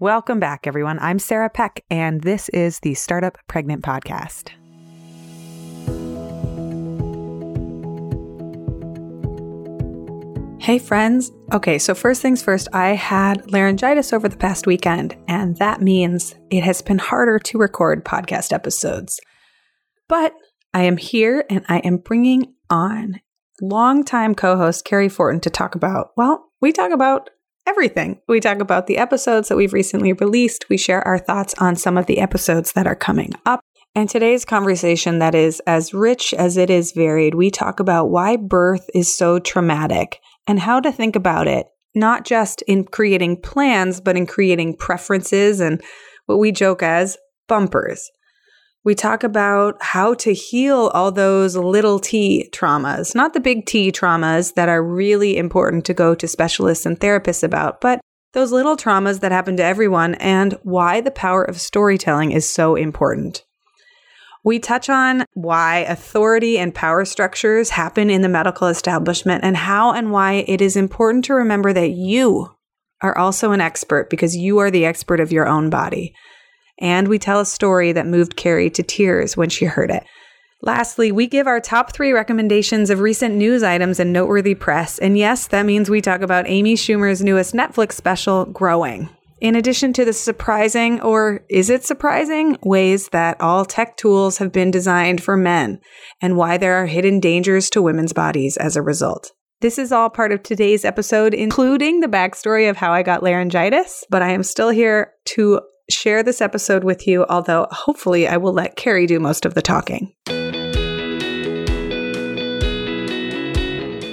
Welcome back, everyone. I'm Sarah Peck, and this is the Startup Pregnant Podcast. Hey, friends. Okay, so first things first, I had laryngitis over the past weekend, and that means it has been harder to record podcast episodes. But I am here and I am bringing on longtime co host Cary Fortin to talk about, well, we talk about everything. We talk about the episodes that we've recently released. We share our thoughts on some of the episodes that are coming up. And today's conversation that is as rich as it is varied, we talk about why birth is so traumatic and how to think about it, not just in creating plans, but in creating preferences and what we joke as bumpers. We talk about how to heal all those little t traumas, not the big T traumas that are really important to go to specialists and therapists about, but those little traumas that happen to everyone and why the power of storytelling is so important. We touch on why authority and power structures happen in the medical establishment and how and why it is important to remember that you are also an expert because you are the expert of your own body. And we tell a story that moved Cary to tears when she heard it. Lastly, we give our top three recommendations of recent news items and noteworthy press. And yes, that means we talk about Amy Schumer's newest Netflix special, Growing. In addition to the surprising, or is it surprising, ways that all tech tools have been designed for men and why there are hidden dangers to women's bodies as a result. This is all part of today's episode, including the backstory of how I got laryngitis, but I am still here to share this episode with you, although hopefully I will let Cary do most of the talking.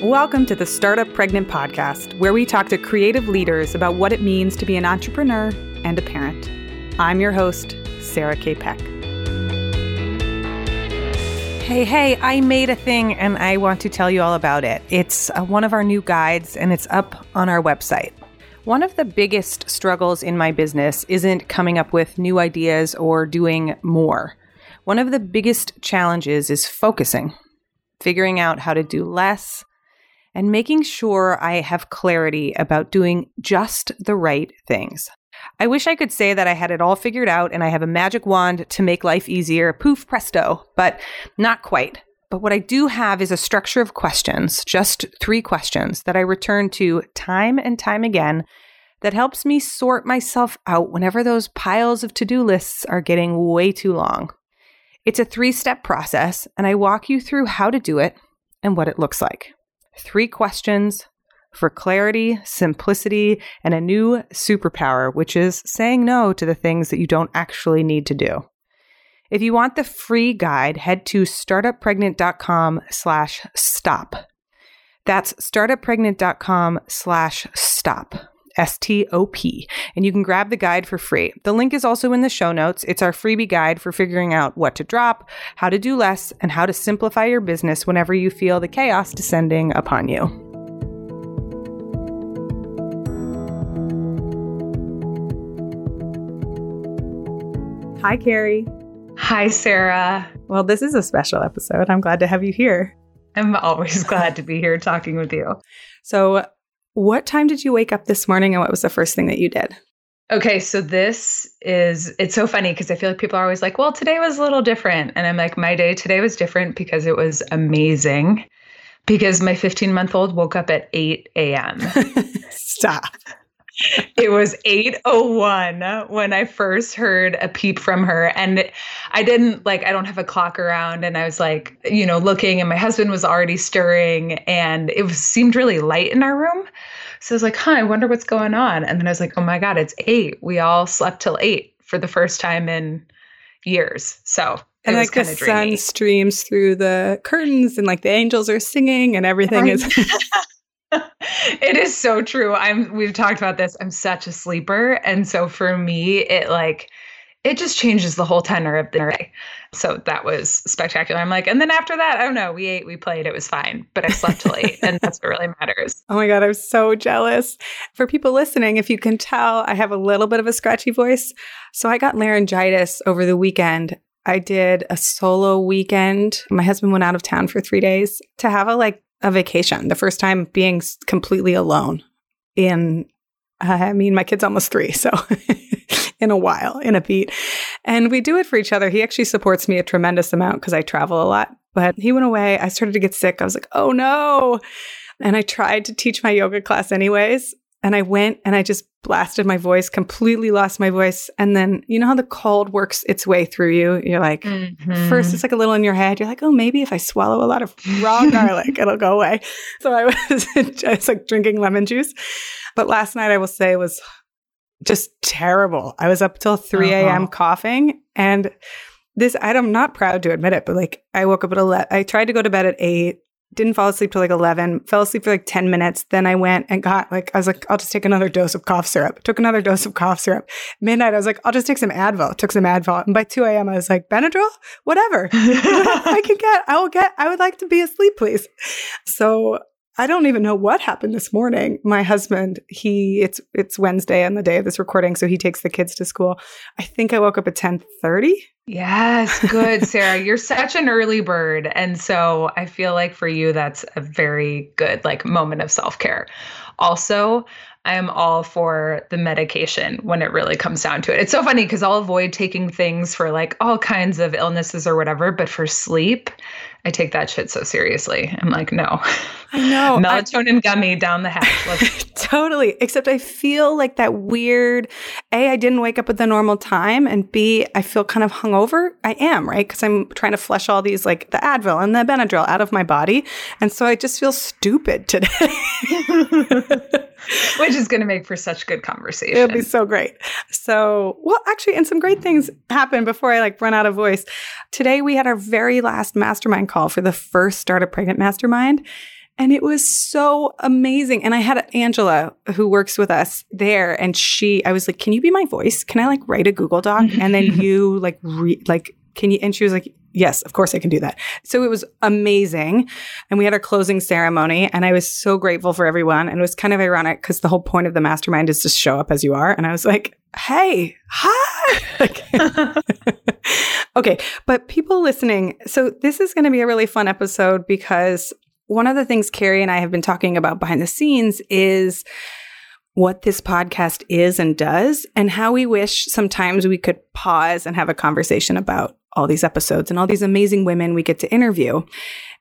Welcome to the Startup Pregnant Podcast, where we talk to creative leaders about what it means to be an entrepreneur and a parent. I'm your host, Sarah K. Peck. Hey, hey, I made a thing and I want to tell you all about it. It's uh, one of our new guides and it's up on our website. One of the biggest struggles in my business isn't coming up with new ideas or doing more. One of the biggest challenges is focusing, figuring out how to do less and making sure I have clarity about doing just the right things. I wish I could say that I had it all figured out and I have a magic wand to make life easier, poof presto, but not quite. But what I do have is a structure of questions, just three questions that I return to time and time again that helps me sort myself out whenever those piles of to do lists are getting way too long. It's a three step process, and I walk you through how to do it and what it looks like three questions for clarity, simplicity, and a new superpower, which is saying no to the things that you don't actually need to do. If you want the free guide, head to startuppregnant.com slash stop. That's startuppregnant.com slash stop. S T O P, and you can grab the guide for free. The link is also in the show notes. It's our freebie guide for figuring out what to drop, how to do less, and how to simplify your business whenever you feel the chaos descending upon you. Hi, Cary. Hi, Sarah. Well, this is a special episode. I'm glad to have you here. I'm always glad to be here talking with you. So, what time did you wake up this morning and what was the first thing that you did? Okay, so this is it's so funny because I feel like people are always like, "Well, today was a little different." And I'm like, "My day today was different because it was amazing." Because my 15-month-old woke up at 8 a.m. Stop. It was 801 when I first heard a peep from her. And I didn't like, I don't have a clock around. And I was like, you know, looking, and my husband was already stirring, and it was, seemed really light in our room. So I was like, huh, I wonder what's going on. And then I was like, oh my God, it's eight. We all slept till eight for the first time in years. So and like the sun streams through the curtains and like the angels are singing and everything is it is so true. I'm we've talked about this. I'm such a sleeper. And so for me, it like it just changes the whole tenor of the day. So that was spectacular. I'm like, and then after that, I don't know, we ate, we played, it was fine, but I slept eight, and that's what really matters. Oh my God, I'm so jealous. For people listening, if you can tell, I have a little bit of a scratchy voice. So I got laryngitis over the weekend. I did a solo weekend. My husband went out of town for three days to have a like a vacation. The first time being completely alone in, uh, I mean, my kid's almost three. So in a while, in a beat. And we do it for each other. He actually supports me a tremendous amount because I travel a lot. But he went away. I started to get sick. I was like, oh no. And I tried to teach my yoga class anyways. And I went and I just blasted my voice, completely lost my voice. And then, you know how the cold works its way through you? You're like, mm-hmm. first it's like a little in your head. You're like, oh, maybe if I swallow a lot of raw garlic, it'll go away. So I was just like drinking lemon juice. But last night, I will say, was just terrible. I was up till 3 a.m. Uh-huh. coughing. And this, I'm not proud to admit it, but like I woke up at 11. I tried to go to bed at 8 didn't fall asleep till like 11 fell asleep for like 10 minutes. Then i went and got like i was like i'll just take another dose of cough syrup. Took another dose of cough syrup. Midnight i was like i'll just take some advil. Took some advil. And by 2 a.m i was like benadryl? Whatever. I can get i will get i would like to be asleep please. So I don't even know what happened this morning. My husband, he it's it's Wednesday and the day of this recording, so he takes the kids to school. I think I woke up at 10:30 Yes, good, Sarah. You're such an early bird. And so I feel like for you, that's a very good like moment of self-care. Also, I am all for the medication when it really comes down to it. It's so funny because I'll avoid taking things for like all kinds of illnesses or whatever, but for sleep, I take that shit so seriously. I'm like, no. I know. Melatonin I, gummy down the hatch. totally. Except I feel like that weird A, I didn't wake up at the normal time, and B, I feel kind of hungover. I am, right? Because I'm trying to flush all these like the Advil and the Benadryl out of my body. And so I just feel stupid today. Which is going to make for such good conversation. It'll be so great. So, well, actually, and some great things happened before I like run out of voice. Today we had our very last mastermind call for the first Startup Pregnant Mastermind. And it was so amazing. And I had Angela who works with us there and she, I was like, can you be my voice? Can I like write a Google doc? And then you like, re- like, can you, and she was like, yes, of course I can do that. So it was amazing. And we had our closing ceremony and I was so grateful for everyone. And it was kind of ironic because the whole point of the mastermind is to show up as you are. And I was like, hey, hi. okay. But people listening, so this is going to be a really fun episode because one of the things Cary and I have been talking about behind the scenes is what this podcast is and does, and how we wish sometimes we could pause and have a conversation about all these episodes and all these amazing women we get to interview.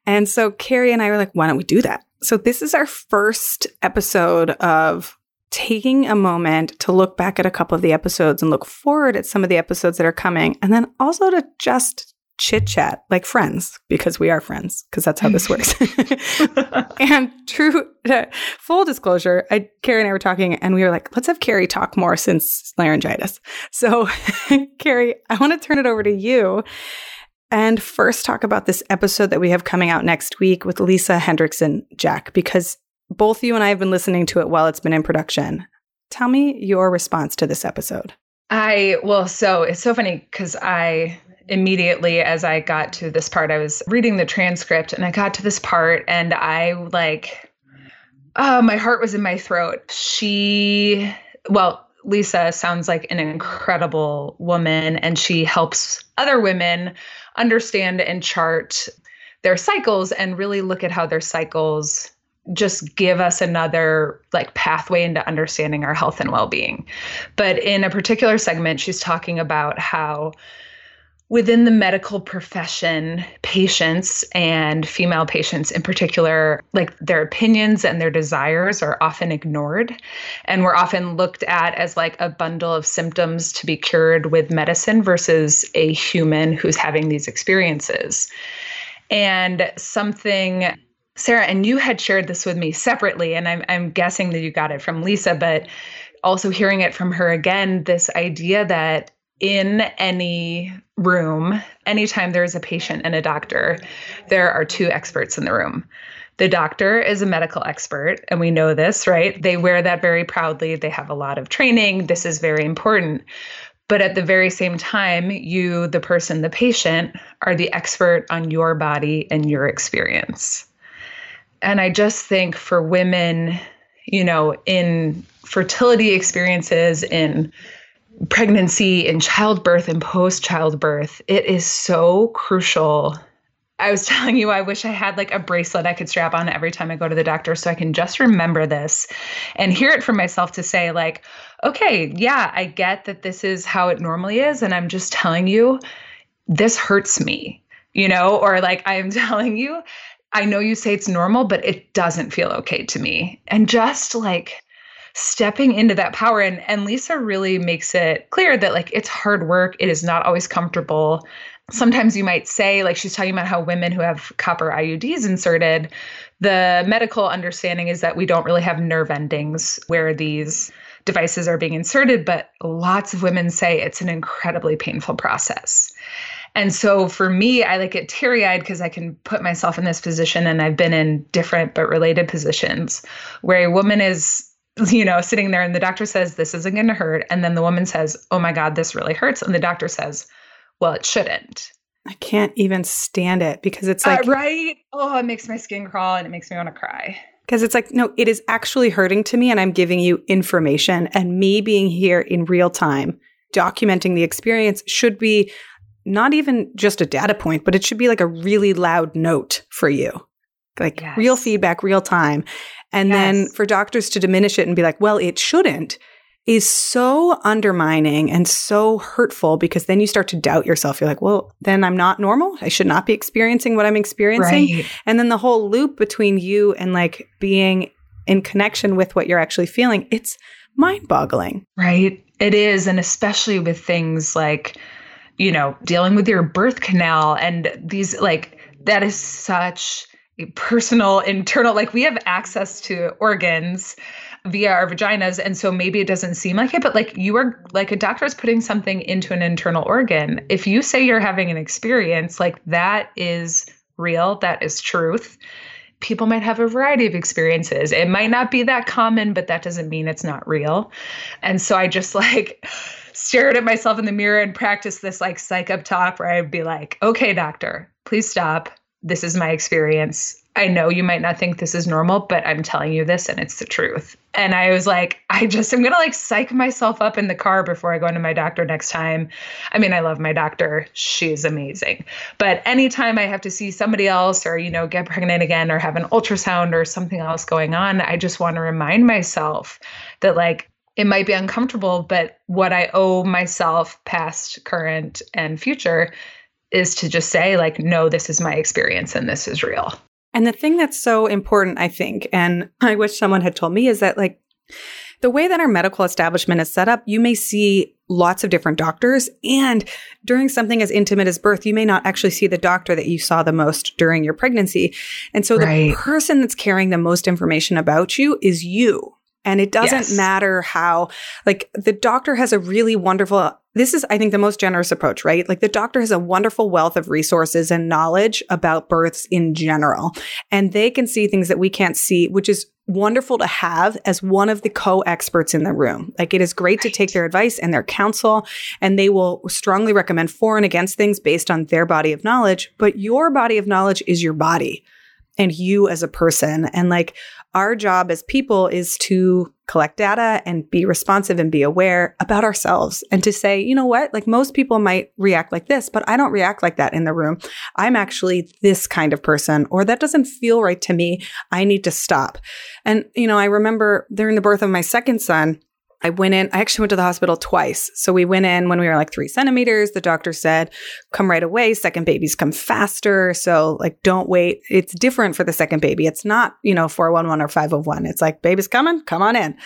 And so Cary and I were like, why don't we do that? So this is our first episode of taking a moment to look back at a couple of the episodes and look forward at some of the episodes that are coming, and then also to just chit chat like friends because we are friends because that's how this works. and true, uh, full disclosure, I Cary and I were talking and we were like, let's have Cary talk more since laryngitis. So, Cary, I want to turn it over to you and first talk about this episode that we have coming out next week with Lisa Hendrickson Jack because both you and I have been listening to it while it's been in production. Tell me your response to this episode. I well, so it's so funny because I immediately as I got to this part, I was reading the transcript and I got to this part and I like, oh, my heart was in my throat. She, well, Lisa sounds like an incredible woman and she helps other women understand and chart their cycles and really look at how their cycles just give us another like pathway into understanding our health and well-being. But in a particular segment she's talking about how within the medical profession, patients and female patients in particular, like their opinions and their desires are often ignored. And we're often looked at as like a bundle of symptoms to be cured with medicine versus a human who's having these experiences. And something Sarah, and you had shared this with me separately, and I'm, I'm guessing that you got it from Lisa, but also hearing it from her again this idea that in any room, anytime there is a patient and a doctor, there are two experts in the room. The doctor is a medical expert, and we know this, right? They wear that very proudly. They have a lot of training. This is very important. But at the very same time, you, the person, the patient, are the expert on your body and your experience. And I just think for women, you know, in fertility experiences, in pregnancy in childbirth and post childbirth, it is so crucial. I was telling you, I wish I had like a bracelet I could strap on every time I go to the doctor so I can just remember this and hear it from myself to say, like, okay, yeah, I get that this is how it normally is. And I'm just telling you, this hurts me, you know, or like I am telling you, I know you say it's normal, but it doesn't feel okay to me. And just like, stepping into that power and and Lisa really makes it clear that like it's hard work. It is not always comfortable. Sometimes you might say like she's talking about how women who have copper IUDs inserted the medical understanding is that we don't really have nerve endings where these devices are being inserted but lots of women say it's an incredibly painful process and so for me, I like get teary eyed because I can put myself in this position and I've been in different but related positions where a woman is you know, sitting there and the doctor says, This isn't going to hurt. And then the woman says, Oh my God, this really hurts. And the doctor says, Well, it shouldn't. I can't even stand it because it's like, uh, right? Oh, it makes my skin crawl and it makes me want to cry. Because it's like, no, it is actually hurting to me. And I'm giving you information. And me being here in real time, documenting the experience should be not even just a data point, but it should be like a really loud note for you like yes. real feedback, real time. And yes. then for doctors to diminish it and be like, well, it shouldn't is so undermining and so hurtful because then you start to doubt yourself. You're like, well, then I'm not normal. I should not be experiencing what I'm experiencing. Right. And then the whole loop between you and like being in connection with what you're actually feeling, it's mind boggling. Right. It is. And especially with things like, you know, dealing with your birth canal and these, like, that is such a personal internal like we have access to organs via our vaginas and so maybe it doesn't seem like it but like you are like a doctor is putting something into an internal organ. If you say you're having an experience like that is real that is truth. People might have a variety of experiences. It might not be that common but that doesn't mean it's not real. And so i just like stared at myself in the mirror and practiced this like psych up talk where i'd be like okay doctor please stop this is my experience. I know you might not think this is normal, but I'm telling you this and it's the truth. And I was like, I just am going to like psych myself up in the car before I go into my doctor next time. I mean, I love my doctor. She's amazing. But anytime I have to see somebody else or, you know, get pregnant again or have an ultrasound or something else going on, I just want to remind myself that like it might be uncomfortable, but what I owe myself, past, current, and future, is to just say, like, no, this is my experience and this is real. And the thing that's so important, I think, and I wish someone had told me, is that like the way that our medical establishment is set up, you may see lots of different doctors. And during something as intimate as birth, you may not actually see the doctor that you saw the most during your pregnancy. And so right. the person that's carrying the most information about you is you. And it doesn't yes. matter how, like, the doctor has a really wonderful, this is, I think, the most generous approach, right? Like, the doctor has a wonderful wealth of resources and knowledge about births in general. And they can see things that we can't see, which is wonderful to have as one of the co experts in the room. Like, it is great right. to take their advice and their counsel, and they will strongly recommend for and against things based on their body of knowledge. But your body of knowledge is your body and you as a person. And like our job as people is to collect data and be responsive and be aware about ourselves and to say, you know what, like most people might react like this, but I don't react like that in the room. I'm actually this kind of person, or that doesn't feel right to me. I need to stop. And, you know, I remember during the birth of my second son, I went in, I actually went to the hospital twice. So we went in when we were like three centimeters. The doctor said, come right away. Second babies come faster. So like, don't wait. It's different for the second baby. It's not, you know, 411 or 501. It's like, baby's coming, come on in.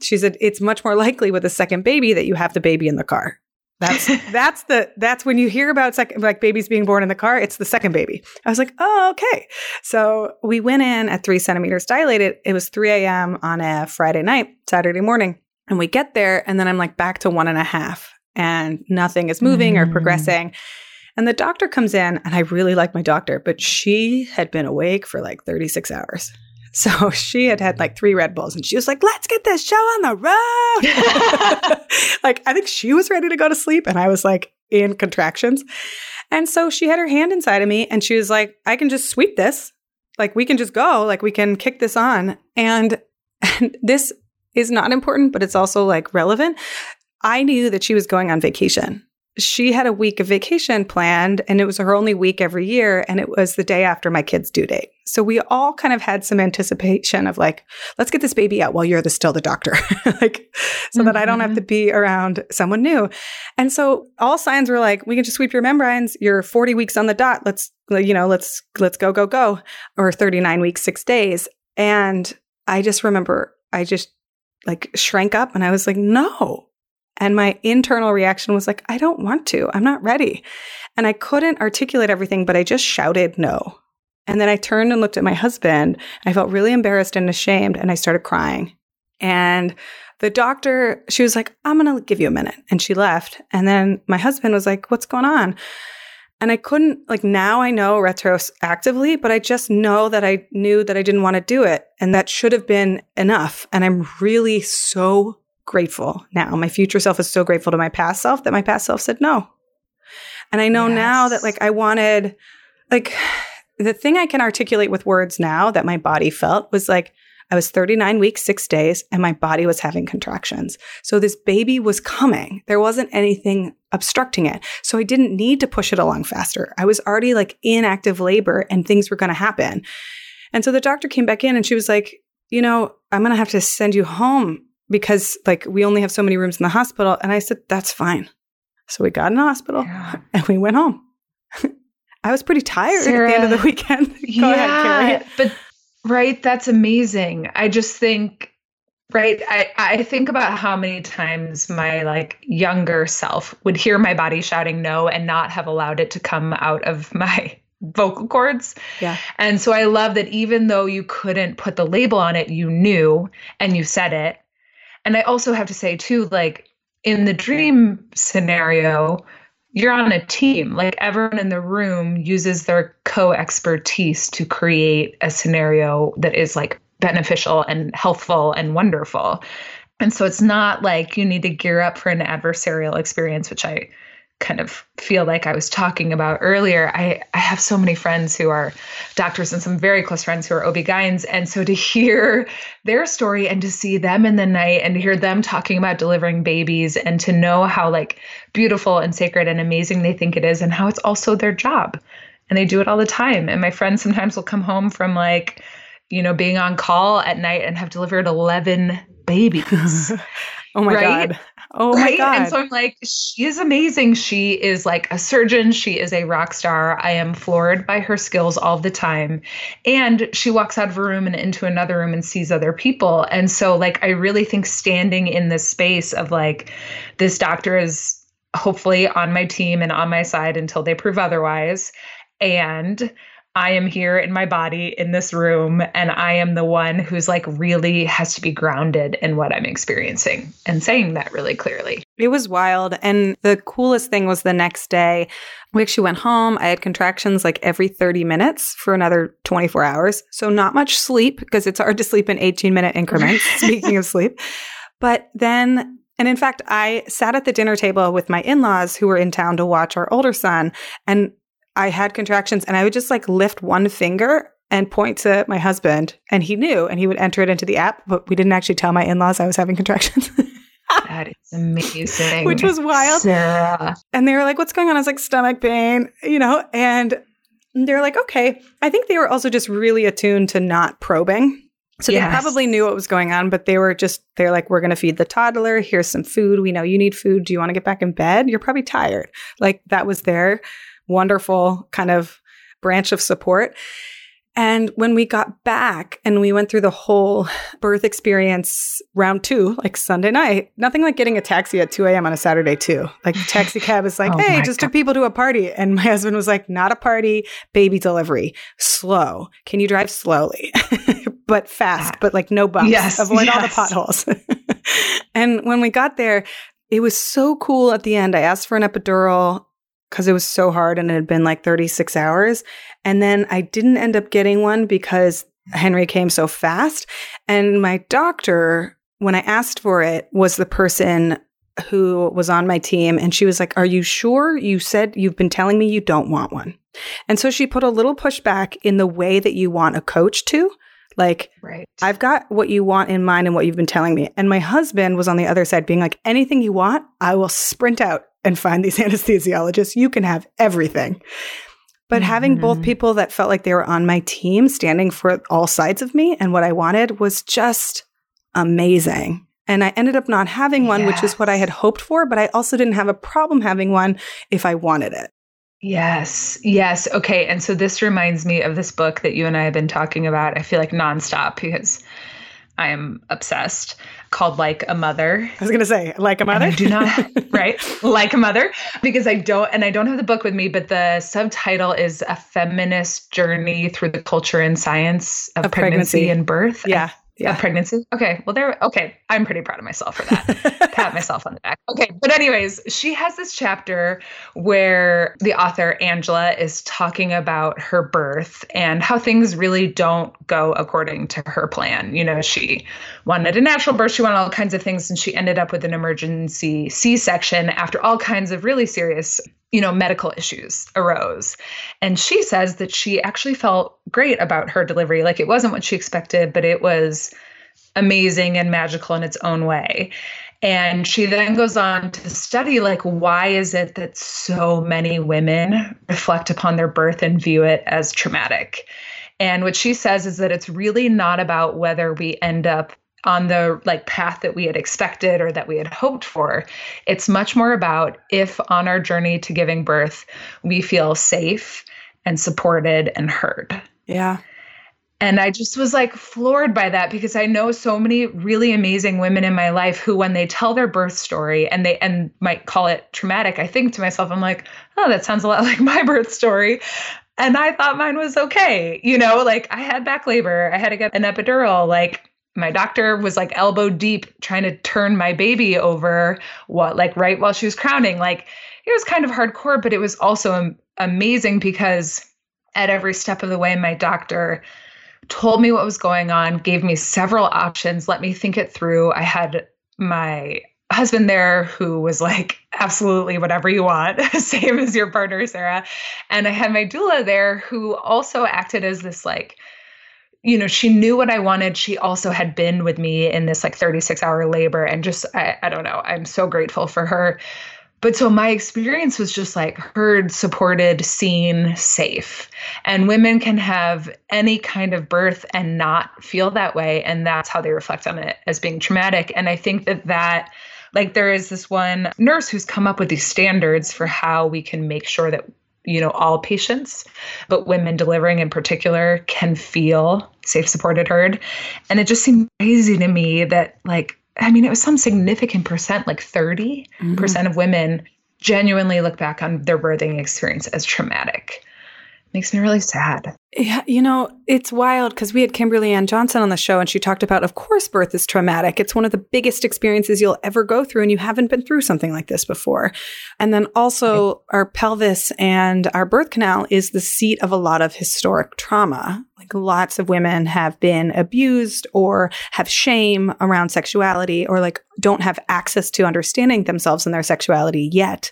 She said, it's much more likely with a second baby that you have the baby in the car. That's that's the that's when you hear about second like babies being born in the car. It's the second baby. I was like, oh okay. So we went in at three centimeters dilated. It was 3 a.m. on a Friday night, Saturday morning. And we get there, and then I'm like back to one and a half, and nothing is moving mm. or progressing. And the doctor comes in, and I really like my doctor, but she had been awake for like 36 hours. So she had had like three Red Bulls and she was like, let's get this show on the road. like, I think she was ready to go to sleep and I was like in contractions. And so she had her hand inside of me and she was like, I can just sweep this. Like, we can just go. Like, we can kick this on. And, and this is not important, but it's also like relevant. I knew that she was going on vacation. she had a week of vacation planned and it was her only week every year and it was the day after my kid's due date. So we all kind of had some anticipation of like, let's get this baby out while you're the, still the doctor, like, so mm-hmm. that I don't have to mm-hmm. be around someone new. And so all signs were like, we can just sweep your membranes. You're 40 weeks on the dot. Let's, you know, let's, let's go, go, go. Or 39 weeks, six days. And I just remember I just like shrank up and I was like, no, and my internal reaction was like, I don't want to. I'm not ready. And I couldn't articulate everything, but I just shouted no. And then I turned and looked at my husband. I felt really embarrassed and ashamed, and I started crying. And the doctor, she was like, I'm going to give you a minute. And she left. And then my husband was like, What's going on? And I couldn't, like, now I know retroactively, but I just know that I knew that I didn't want to do it. And that should have been enough. And I'm really so grateful now. My future self is so grateful to my past self that my past self said no. And I know yes. now that like I wanted like the thing I can articulate with words now that my body felt was like I was 39 weeks, 6 days and my body was having contractions. So this baby was coming. There wasn't anything obstructing it. So I didn't need to push it along faster. I was already like in active labor and things were going to happen. And so the doctor came back in and she was like, "You know, I'm going to have to send you home because like we only have so many rooms in the hospital. And I said, that's fine. So we got in the hospital yeah. and we went home. I was pretty tired Sarah, at the end of the weekend. Go yeah, ahead, But right, that's amazing. I just think, right, I, I think about how many times my like younger self would hear my body shouting no and not have allowed it to come out of my vocal cords. Yeah. And so I love that even though you couldn't put the label on it, you knew and you said it and I also have to say, too, like in the dream scenario, you're on a team. Like everyone in the room uses their co expertise to create a scenario that is like beneficial and healthful and wonderful. And so it's not like you need to gear up for an adversarial experience, which I kind of feel like I was talking about earlier, I, I have so many friends who are doctors and some very close friends who are OB-GYNs. And so to hear their story and to see them in the night and to hear them talking about delivering babies and to know how like beautiful and sacred and amazing they think it is and how it's also their job. And they do it all the time. And my friends sometimes will come home from like, you know, being on call at night and have delivered 11 babies. oh my right? God. Oh right? my God. And so I'm like, she is amazing. She is like a surgeon. She is a rock star. I am floored by her skills all the time. And she walks out of a room and into another room and sees other people. And so, like, I really think standing in this space of like, this doctor is hopefully on my team and on my side until they prove otherwise. And I am here in my body in this room, and I am the one who's like really has to be grounded in what I'm experiencing and saying that really clearly. It was wild. And the coolest thing was the next day, we actually went home. I had contractions like every 30 minutes for another 24 hours. So, not much sleep because it's hard to sleep in 18 minute increments, speaking of sleep. But then and in fact, I sat at the dinner table with my in laws who were in town to watch our older son. And I had contractions and I would just like lift one finger and point to my husband and he knew and he would enter it into the app, but we didn't actually tell my in-laws I was having contractions. that is amazing. Which was wild. Sarah. And they were like, what's going on? I was like, stomach pain, you know, and they're like, okay. I think they were also just really attuned to not probing. So yes. they probably knew what was going on, but they were just, they're like, we're going to feed the toddler. Here's some food. We know you need food. Do you want to get back in bed? You're probably tired. Like that was their wonderful kind of branch of support. And when we got back and we went through the whole birth experience round two, like Sunday night, nothing like getting a taxi at 2 a.m. on a Saturday, too. Like the taxi cab is like, oh hey, just God. took people to a party. And my husband was like, not a party, baby delivery, slow. Can you drive slowly, but fast, but like no bumps? Yes. Avoid yes. all the potholes. and when we got there, it was so cool at the end. I asked for an epidural because it was so hard and it had been like 36 hours. And then I didn't end up getting one because Henry came so fast. And my doctor, when I asked for it, was the person who was on my team. And she was like, Are you sure? You said you've been telling me you don't want one. And so she put a little pushback in the way that you want a coach to. Like, right. I've got what you want in mind and what you've been telling me. And my husband was on the other side being like, anything you want, I will sprint out and find these anesthesiologists. You can have everything. But mm-hmm. having both mm-hmm. people that felt like they were on my team standing for all sides of me and what I wanted was just amazing. And I ended up not having one, yes. which is what I had hoped for, but I also didn't have a problem having one if I wanted it. Yes, yes. Okay. And so this reminds me of this book that you and I have been talking about, I feel like nonstop because I am obsessed, called Like a Mother. I was going to say, Like a Mother? And I do not, right? Like a Mother, because I don't, and I don't have the book with me, but the subtitle is A Feminist Journey Through the Culture and Science of, of pregnancy. pregnancy. and Birth. Yeah yeah. pregnancy. Okay. Well, there. Okay. I'm pretty proud of myself for that. Pat myself on the back. Okay. But, anyways, she has this chapter where the author, Angela, is talking about her birth and how things really don't go according to her plan. You know, she wanted a natural birth, she wanted all kinds of things, and she ended up with an emergency C section after all kinds of really serious you know, medical issues arose. And she says that she actually felt great about her delivery. Like it wasn't what she expected, but it was amazing and magical in its own way. And she then goes on to study like why is it that so many women reflect upon their birth and view it as traumatic. And what she says is that it's really not about whether we end up on the like path that we had expected or that we had hoped for it's much more about if on our journey to giving birth we feel safe and supported and heard yeah and I just was like floored by that because I know so many really amazing women in my life who, when they tell their birth story and they and might call it traumatic, I think to myself, I'm like, oh, that sounds a lot like my birth story. And I thought mine was okay. You know, like I had back labor, I had to get an epidural, like my doctor was like elbow deep trying to turn my baby over what like right while she was crowning like it was kind of hardcore but it was also amazing because at every step of the way my doctor told me what was going on gave me several options let me think it through i had my husband there who was like absolutely whatever you want same as your partner sarah and i had my doula there who also acted as this like you know, she knew what I wanted. She also had been with me in this like 36 hour labor and just, I, I don't know, I'm so grateful for her. But so my experience was just like heard, supported, seen, safe. And women can have any kind of birth and not feel that way. And that's how they reflect on it as being traumatic. And I think that that, like, there is this one nurse who's come up with these standards for how we can make sure that you know all patients but women delivering in particular can feel safe supported heard and it just seemed crazy to me that like i mean it was some significant percent like 30 mm-hmm. percent of women genuinely look back on their birthing experience as traumatic makes me really sad yeah, you know, it's wild because we had Kimberly Ann Johnson on the show and she talked about, of course, birth is traumatic. It's one of the biggest experiences you'll ever go through, and you haven't been through something like this before. And then also, right. our pelvis and our birth canal is the seat of a lot of historic trauma. Like lots of women have been abused or have shame around sexuality or like don't have access to understanding themselves and their sexuality yet.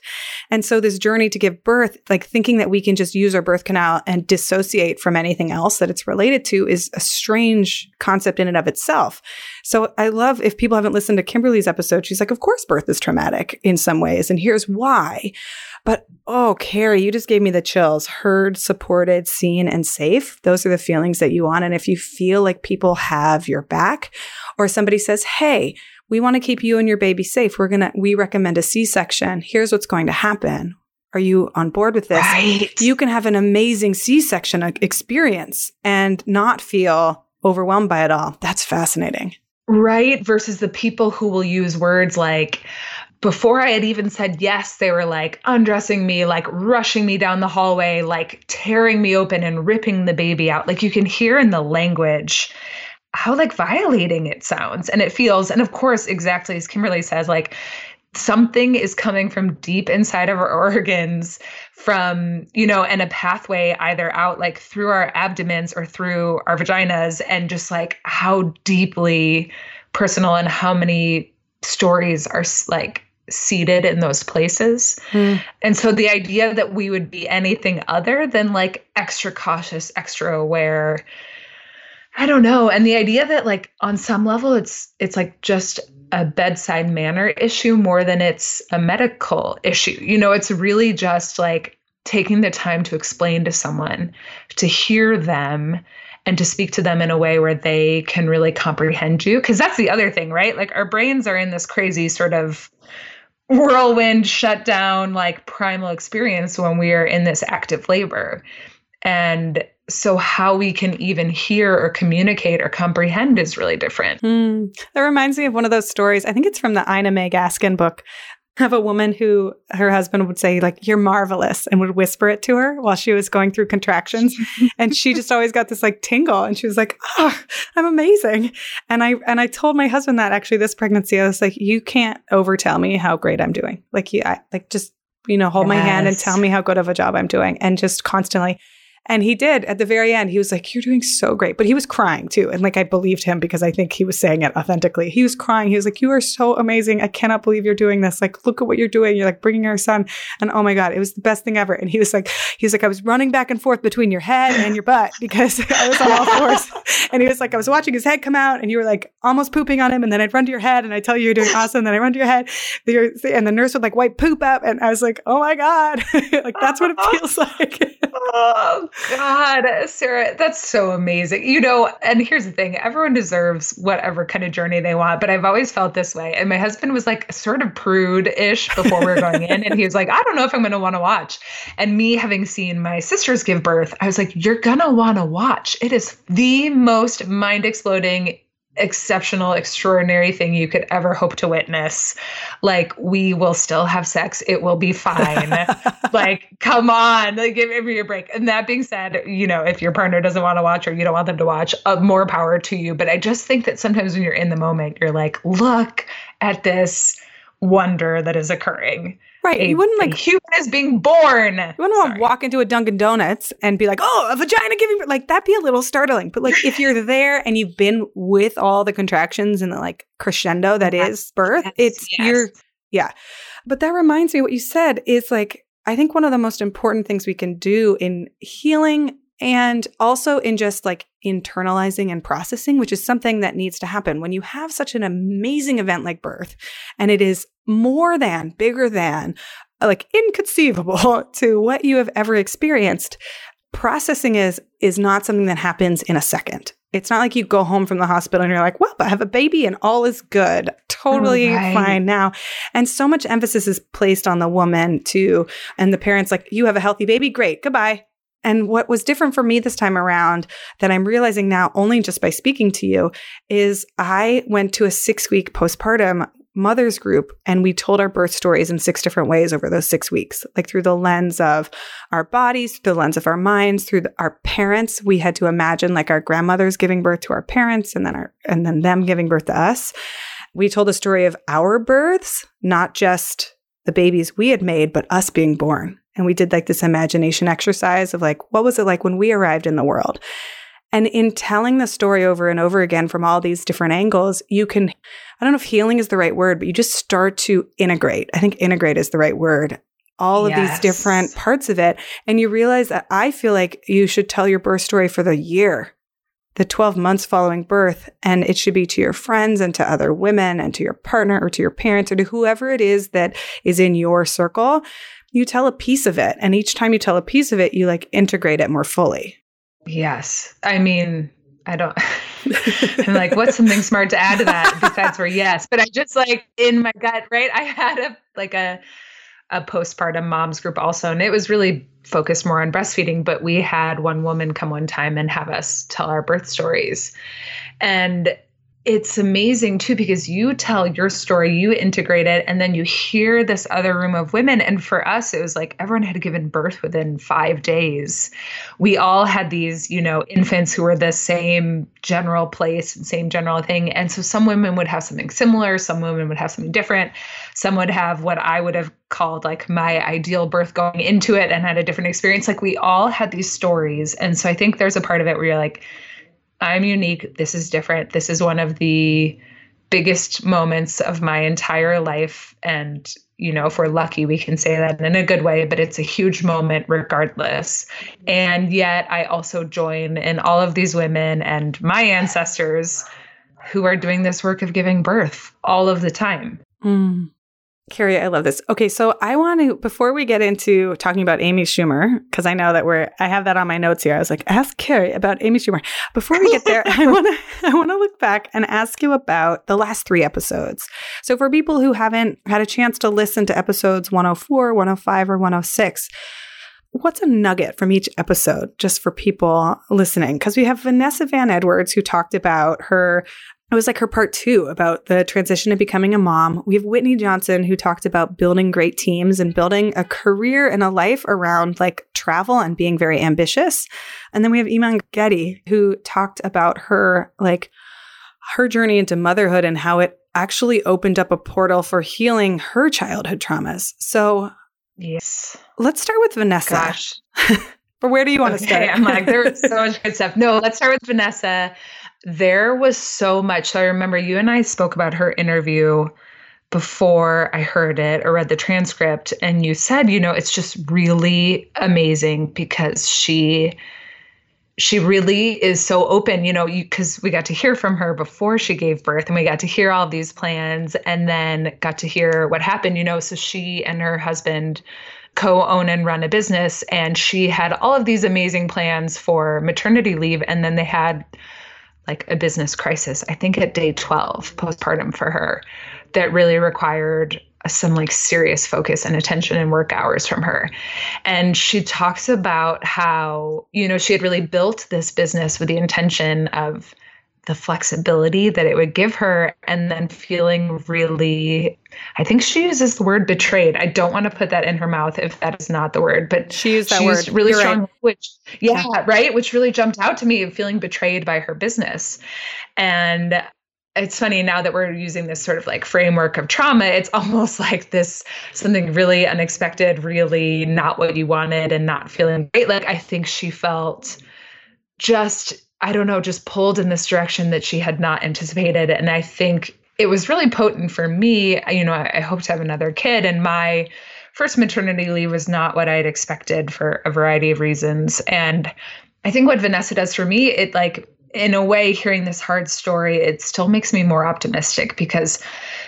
And so, this journey to give birth, like thinking that we can just use our birth canal and dissociate from from anything else that it's related to is a strange concept in and of itself. So I love if people haven't listened to Kimberly's episode, she's like, of course, birth is traumatic in some ways. And here's why. But oh, Cary, you just gave me the chills. Heard, supported, seen, and safe. Those are the feelings that you want. And if you feel like people have your back or somebody says, hey, we want to keep you and your baby safe. We're going to, we recommend a C section. Here's what's going to happen. Are you on board with this? Right. You can have an amazing C section experience and not feel overwhelmed by it all. That's fascinating. Right. Versus the people who will use words like, before I had even said yes, they were like undressing me, like rushing me down the hallway, like tearing me open and ripping the baby out. Like you can hear in the language how like violating it sounds and it feels. And of course, exactly as Kimberly says, like something is coming from deep inside of our organs from you know and a pathway either out like through our abdomens or through our vaginas and just like how deeply personal and how many stories are like seated in those places. Mm. And so the idea that we would be anything other than like extra cautious, extra aware, I don't know. And the idea that like on some level it's it's like just a bedside manner issue more than it's a medical issue. You know, it's really just like taking the time to explain to someone, to hear them, and to speak to them in a way where they can really comprehend you. Because that's the other thing, right? Like our brains are in this crazy sort of whirlwind shutdown, like primal experience when we are in this active labor. And so how we can even hear or communicate or comprehend is really different. Mm. That reminds me of one of those stories. I think it's from the Ina May Gaskin book of a woman who her husband would say like you're marvelous and would whisper it to her while she was going through contractions and she just always got this like tingle and she was like oh i'm amazing and i and i told my husband that actually this pregnancy i was like you can't overtell me how great i'm doing like you I, like just you know hold yes. my hand and tell me how good of a job i'm doing and just constantly and he did at the very end. He was like, You're doing so great. But he was crying too. And like, I believed him because I think he was saying it authentically. He was crying. He was like, You are so amazing. I cannot believe you're doing this. Like, look at what you're doing. You're like bringing our son. And oh my God, it was the best thing ever. And he was like, He was like, I was running back and forth between your head and your butt because I was on all fours. and he was like, I was watching his head come out and you were like almost pooping on him. And then I'd run to your head and I tell you you're doing awesome. And then I run to your head. And the nurse would like wipe poop up. And I was like, Oh my God. like, that's what it feels like. Um, God. Sarah, that's so amazing. You know, and here's the thing everyone deserves whatever kind of journey they want, but I've always felt this way. And my husband was like sort of prude ish before we were going in. And he was like, I don't know if I'm going to want to watch. And me having seen my sisters give birth, I was like, you're going to want to watch. It is the most mind exploding exceptional, extraordinary thing you could ever hope to witness. Like, we will still have sex. It will be fine. like, come on, like, give me a break. And that being said, you know, if your partner doesn't want to watch or you don't want them to watch, uh, more power to you. But I just think that sometimes when you're in the moment, you're like, look at this wonder that is occurring. Right. A, you wouldn't like human is being born. You wouldn't want to walk into a Dunkin' Donuts and be like, oh, a vagina giving like that'd be a little startling. But like if you're there and you've been with all the contractions and the like crescendo that yes. is birth, yes. it's yes. you're yeah. But that reminds me what you said is like I think one of the most important things we can do in healing and also in just like internalizing and processing, which is something that needs to happen when you have such an amazing event like birth and it is more than, bigger than, like inconceivable to what you have ever experienced. Processing is is not something that happens in a second. It's not like you go home from the hospital and you're like, well, I have a baby and all is good. Totally oh, right. fine now. And so much emphasis is placed on the woman too. And the parents like, you have a healthy baby. Great. Goodbye. And what was different for me this time around that I'm realizing now only just by speaking to you is I went to a six week postpartum mothers group and we told our birth stories in six different ways over those six weeks, like through the lens of our bodies, through the lens of our minds, through the, our parents. We had to imagine like our grandmothers giving birth to our parents and then our, and then them giving birth to us. We told a story of our births, not just the babies we had made, but us being born. And we did like this imagination exercise of like, what was it like when we arrived in the world? And in telling the story over and over again from all these different angles, you can, I don't know if healing is the right word, but you just start to integrate. I think integrate is the right word. All of yes. these different parts of it. And you realize that I feel like you should tell your birth story for the year, the 12 months following birth. And it should be to your friends and to other women and to your partner or to your parents or to whoever it is that is in your circle you tell a piece of it. And each time you tell a piece of it, you like integrate it more fully. Yes. I mean, I don't, I'm like, what's something smart to add to that besides for yes? But I just like in my gut, right? I had a, like a, a postpartum moms group also, and it was really focused more on breastfeeding. But we had one woman come one time and have us tell our birth stories. And it's amazing too because you tell your story, you integrate it, and then you hear this other room of women. And for us, it was like everyone had given birth within five days. We all had these, you know, infants who were the same general place and same general thing. And so some women would have something similar, some women would have something different. Some would have what I would have called like my ideal birth going into it and had a different experience. Like we all had these stories. And so I think there's a part of it where you're like, I'm unique. This is different. This is one of the biggest moments of my entire life. And, you know, if we're lucky, we can say that in a good way, but it's a huge moment regardless. And yet, I also join in all of these women and my ancestors who are doing this work of giving birth all of the time. Mm. Cary, I love this. Okay, so I want to before we get into talking about Amy Schumer, because I know that we're I have that on my notes here. I was like, ask Cary about Amy Schumer. Before we get there, I want to I want to look back and ask you about the last three episodes. So for people who haven't had a chance to listen to episodes 104, 105, or 106, what's a nugget from each episode just for people listening? Because we have Vanessa Van Edwards who talked about her it was like her part two about the transition to becoming a mom. We have Whitney Johnson who talked about building great teams and building a career and a life around like travel and being very ambitious. And then we have Iman Gatti who talked about her like her journey into motherhood and how it actually opened up a portal for healing her childhood traumas. So yes, let's start with Vanessa. Gosh. but where do you want okay, to start? I'm like, there's so much good stuff. No, let's start with Vanessa there was so much. So I remember you and I spoke about her interview before I heard it or read the transcript. And you said, you know, it's just really amazing because she she really is so open, you know, because we got to hear from her before she gave birth and we got to hear all these plans and then got to hear what happened, you know. So she and her husband co own and run a business and she had all of these amazing plans for maternity leave. And then they had like a business crisis, I think at day 12 postpartum for her, that really required some like serious focus and attention and work hours from her. And she talks about how, you know, she had really built this business with the intention of the flexibility that it would give her and then feeling really I think she uses the word betrayed. I don't want to put that in her mouth if that is not the word, but she used that word really You're strong right. yeah, yeah, right, which really jumped out to me of feeling betrayed by her business. And it's funny now that we're using this sort of like framework of trauma, it's almost like this something really unexpected, really not what you wanted and not feeling great. Like I think she felt just I don't know, just pulled in this direction that she had not anticipated. And I think it was really potent for me. You know, I, I hope to have another kid, and my first maternity leave was not what I had expected for a variety of reasons. And I think what Vanessa does for me, it like in a way, hearing this hard story, it still makes me more optimistic because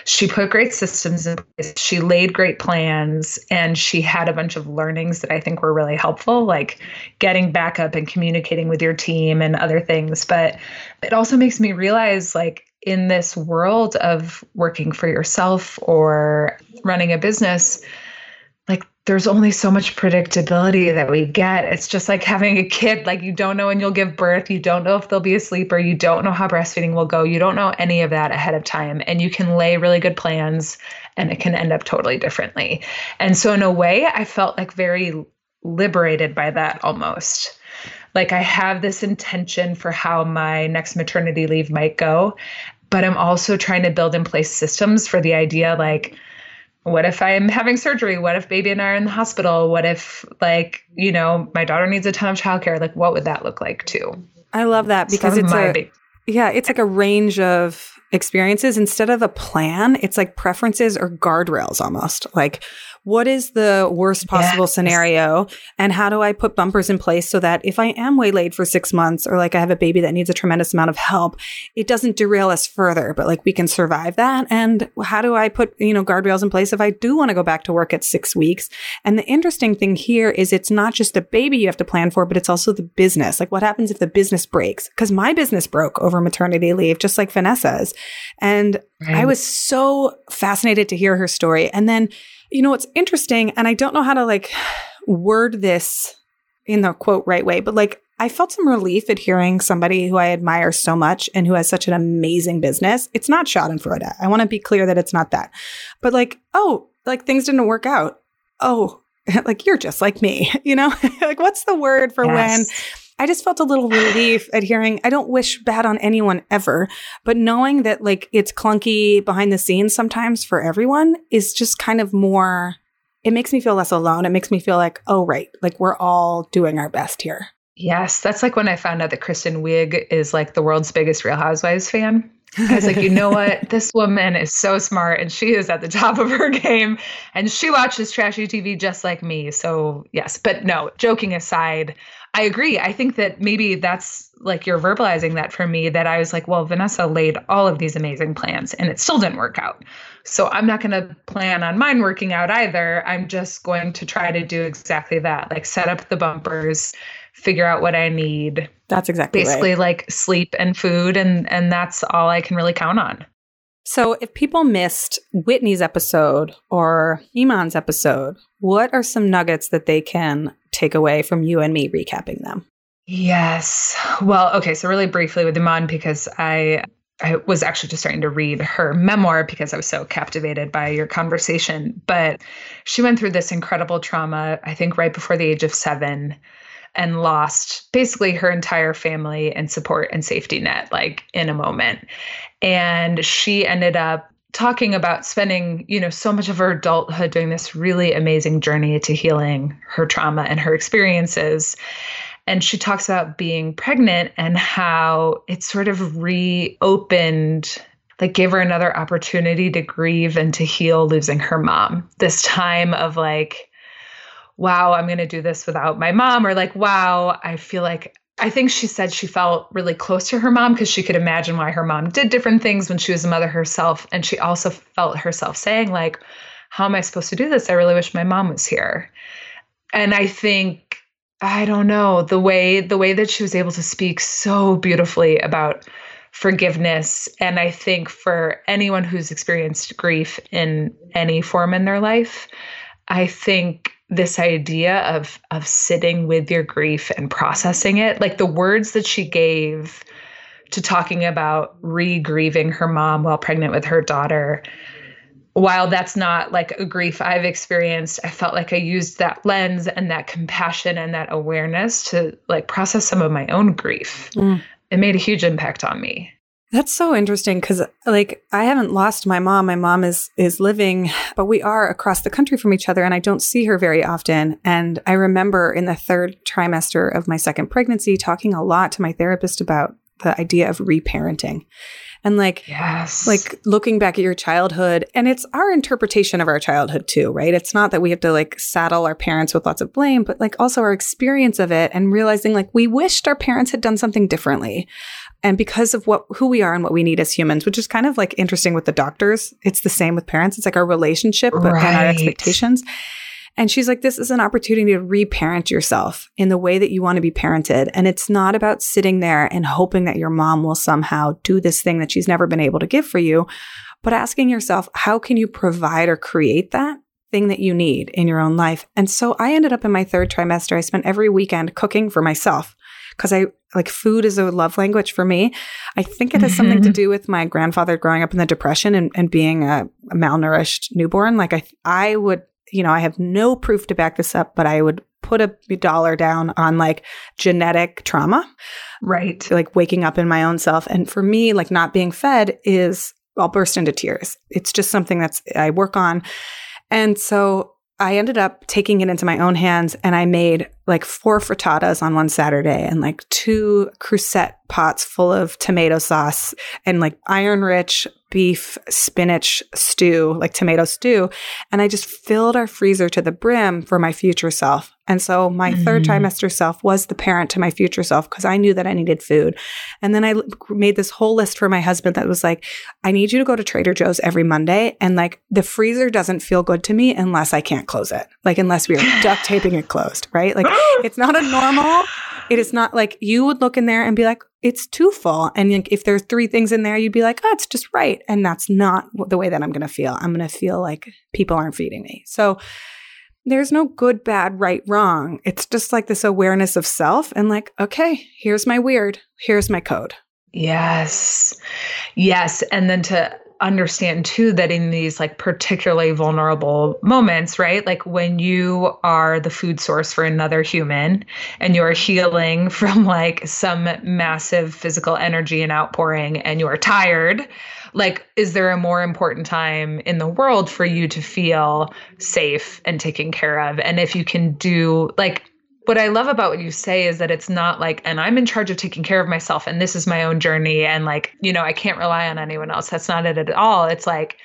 she put great systems in place. She laid great plans and she had a bunch of learnings that I think were really helpful, like getting back up and communicating with your team and other things. But it also makes me realize, like, in this world of working for yourself or running a business, there's only so much predictability that we get. It's just like having a kid, like you don't know when you'll give birth, you don't know if they'll be asleep, or you don't know how breastfeeding will go. You don't know any of that ahead of time. And you can lay really good plans and it can end up totally differently. And so, in a way, I felt like very liberated by that almost. Like I have this intention for how my next maternity leave might go, but I'm also trying to build in place systems for the idea like, what if I'm having surgery? What if baby and I are in the hospital? What if, like, you know, my daughter needs a ton of childcare? Like, what would that look like too? I love that because it's a, big- yeah, it's like a range of experiences instead of a plan. It's like preferences or guardrails almost. Like, what is the worst possible yes. scenario and how do I put bumpers in place so that if I am waylaid for six months or like I have a baby that needs a tremendous amount of help, it doesn't derail us further, but like we can survive that. And how do I put, you know, guardrails in place if I do want to go back to work at six weeks? And the interesting thing here is it's not just the baby you have to plan for, but it's also the business. Like what happens if the business breaks? Cause my business broke over maternity leave, just like Vanessa's. And right. I mm. was so fascinated to hear her story. And then you know, it's interesting, and I don't know how to like word this in the quote right way, but like I felt some relief at hearing somebody who I admire so much and who has such an amazing business. It's not Schadenfreude. I want to be clear that it's not that. But like, oh, like things didn't work out. Oh, like you're just like me, you know? like what's the word for yes. when I just felt a little relief at hearing, I don't wish bad on anyone ever, but knowing that like it's clunky behind the scenes sometimes for everyone is just kind of more, it makes me feel less alone. It makes me feel like, oh, right, like we're all doing our best here. Yes, that's like when I found out that Kristen Wiig is like the world's biggest Real Housewives fan. I was like, you know what? This woman is so smart and she is at the top of her game and she watches trashy TV just like me. So, yes, but no, joking aside, I agree. I think that maybe that's like you're verbalizing that for me that I was like, well, Vanessa laid all of these amazing plans and it still didn't work out. So I'm not going to plan on mine working out either. I'm just going to try to do exactly that, like set up the bumpers, figure out what I need. That's exactly basically right. like sleep and food and and that's all I can really count on. So if people missed Whitney's episode or Iman's episode, what are some nuggets that they can take away from you and me recapping them? Yes. Well, okay, so really briefly with Iman because I I was actually just starting to read her memoir because I was so captivated by your conversation. But she went through this incredible trauma, I think right before the age of seven, and lost basically her entire family and support and safety net, like in a moment. And she ended up talking about spending, you know, so much of her adulthood doing this really amazing journey to healing her trauma and her experiences. And she talks about being pregnant and how it sort of reopened, like gave her another opportunity to grieve and to heal losing her mom. This time of like, wow, I'm going to do this without my mom, or like, wow, I feel like I think she said she felt really close to her mom because she could imagine why her mom did different things when she was a mother herself. And she also felt herself saying, like, how am I supposed to do this? I really wish my mom was here. And I think I don't know the way the way that she was able to speak so beautifully about forgiveness and I think for anyone who's experienced grief in any form in their life I think this idea of of sitting with your grief and processing it like the words that she gave to talking about re-grieving her mom while pregnant with her daughter while that's not like a grief I've experienced, I felt like I used that lens and that compassion and that awareness to like process some of my own grief. Mm. It made a huge impact on me. That's so interesting because like I haven't lost my mom. My mom is is living, but we are across the country from each other and I don't see her very often. And I remember in the third trimester of my second pregnancy talking a lot to my therapist about the idea of reparenting and like yes like looking back at your childhood and it's our interpretation of our childhood too right it's not that we have to like saddle our parents with lots of blame but like also our experience of it and realizing like we wished our parents had done something differently and because of what who we are and what we need as humans which is kind of like interesting with the doctors it's the same with parents it's like our relationship right. and our expectations and she's like, this is an opportunity to reparent yourself in the way that you want to be parented. And it's not about sitting there and hoping that your mom will somehow do this thing that she's never been able to give for you, but asking yourself, how can you provide or create that thing that you need in your own life? And so I ended up in my third trimester. I spent every weekend cooking for myself because I like food is a love language for me. I think it has mm-hmm. something to mm-hmm. do with my grandfather growing up in the depression and, and being a, a malnourished newborn. Like I, I would you know, I have no proof to back this up, but I would put a dollar down on like genetic trauma. Right. Like waking up in my own self. And for me, like not being fed is, I'll burst into tears. It's just something that's I work on. And so I ended up taking it into my own hands and I made like four frittatas on one Saturday and like two crusette pots full of tomato sauce and like iron rich beef spinach stew, like tomato stew. And I just filled our freezer to the brim for my future self. And so my mm-hmm. third trimester self was the parent to my future self because I knew that I needed food. And then I made this whole list for my husband that was like, I need you to go to Trader Joe's every Monday. And like the freezer doesn't feel good to me unless I can't close it, like unless we are duct taping it closed, right? Like it's not a normal. It is not like you would look in there and be like, it's too full. And like, if there's three things in there, you'd be like, oh, it's just right. And that's not the way that I'm going to feel. I'm going to feel like people aren't feeding me. So there's no good, bad, right, wrong. It's just like this awareness of self and like, okay, here's my weird. Here's my code. Yes. Yes. And then to understand too that in these like particularly vulnerable moments, right? Like when you are the food source for another human and you're healing from like some massive physical energy and outpouring and you're tired, like is there a more important time in the world for you to feel safe and taken care of? And if you can do like what I love about what you say is that it's not like, and I'm in charge of taking care of myself and this is my own journey. And like, you know, I can't rely on anyone else. That's not it at all. It's like,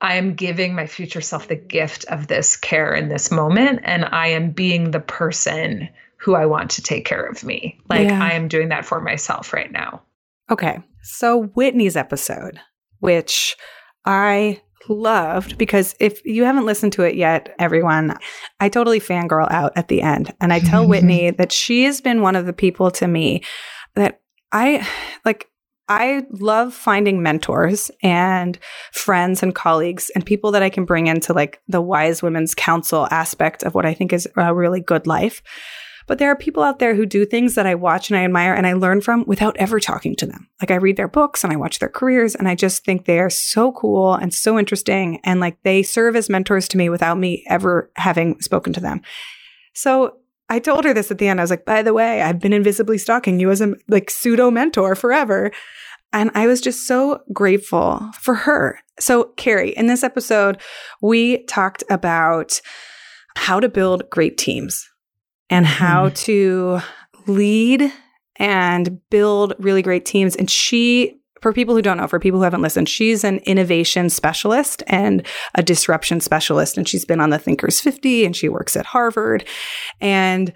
I'm giving my future self the gift of this care in this moment. And I am being the person who I want to take care of me. Like, yeah. I am doing that for myself right now. Okay. So, Whitney's episode, which I loved because if you haven't listened to it yet, everyone, I totally fangirl out at the end. And I tell Whitney that she has been one of the people to me that I like. I love finding mentors and friends and colleagues and people that I can bring into like the wise women's council aspect of what I think is a really good life. But there are people out there who do things that I watch and I admire and I learn from without ever talking to them. Like I read their books and I watch their careers and I just think they are so cool and so interesting. And like they serve as mentors to me without me ever having spoken to them. So I told her this at the end. I was like, by the way, I've been invisibly stalking you as a like pseudo mentor forever. And I was just so grateful for her. So, Cary, in this episode, we talked about how to build great teams and how mm. to lead and build really great teams. And she, for people who don't know, for people who haven't listened, she's an innovation specialist and a disruption specialist. And she's been on the Thinkers 50 and she works at Harvard. And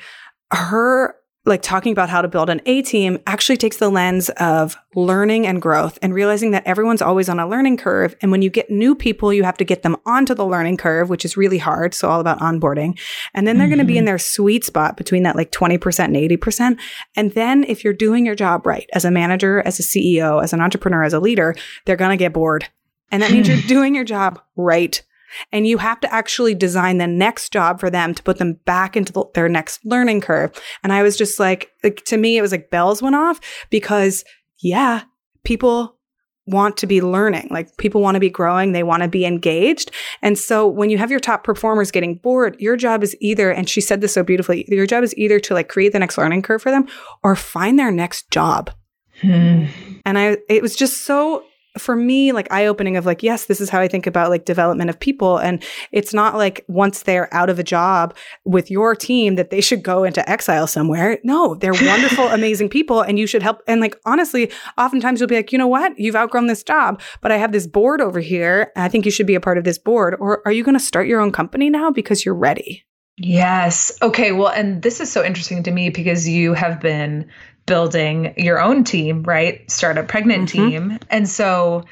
her like talking about how to build an A team actually takes the lens of learning and growth and realizing that everyone's always on a learning curve. And when you get new people, you have to get them onto the learning curve, which is really hard. So all about onboarding. And then they're mm-hmm. going to be in mm-hmm. their sweet spot between that like 20% and 80%. And then if you're doing your job right as a manager, as a CEO, as an entrepreneur, as a leader, they're going to get bored. And that means you're doing your job right and you have to actually design the next job for them to put them back into the, their next learning curve. And I was just like, like, to me, it was like bells went off because yeah, people want to be learning. Like people want to be growing, they want to be engaged. And so when you have your top performers getting bored, your job is either, and she said this so beautifully, your job is either to like create the next learning curve for them or find their next job. Hmm. And I, it was just so for me like eye opening of like yes this is how i think about like development of people and it's not like once they're out of a job with your team that they should go into exile somewhere no they're wonderful amazing people and you should help and like honestly oftentimes you'll be like you know what you've outgrown this job but i have this board over here i think you should be a part of this board or are you going to start your own company now because you're ready Yes. Okay. Well, and this is so interesting to me because you have been building your own team, right? Startup pregnant mm-hmm. team. And so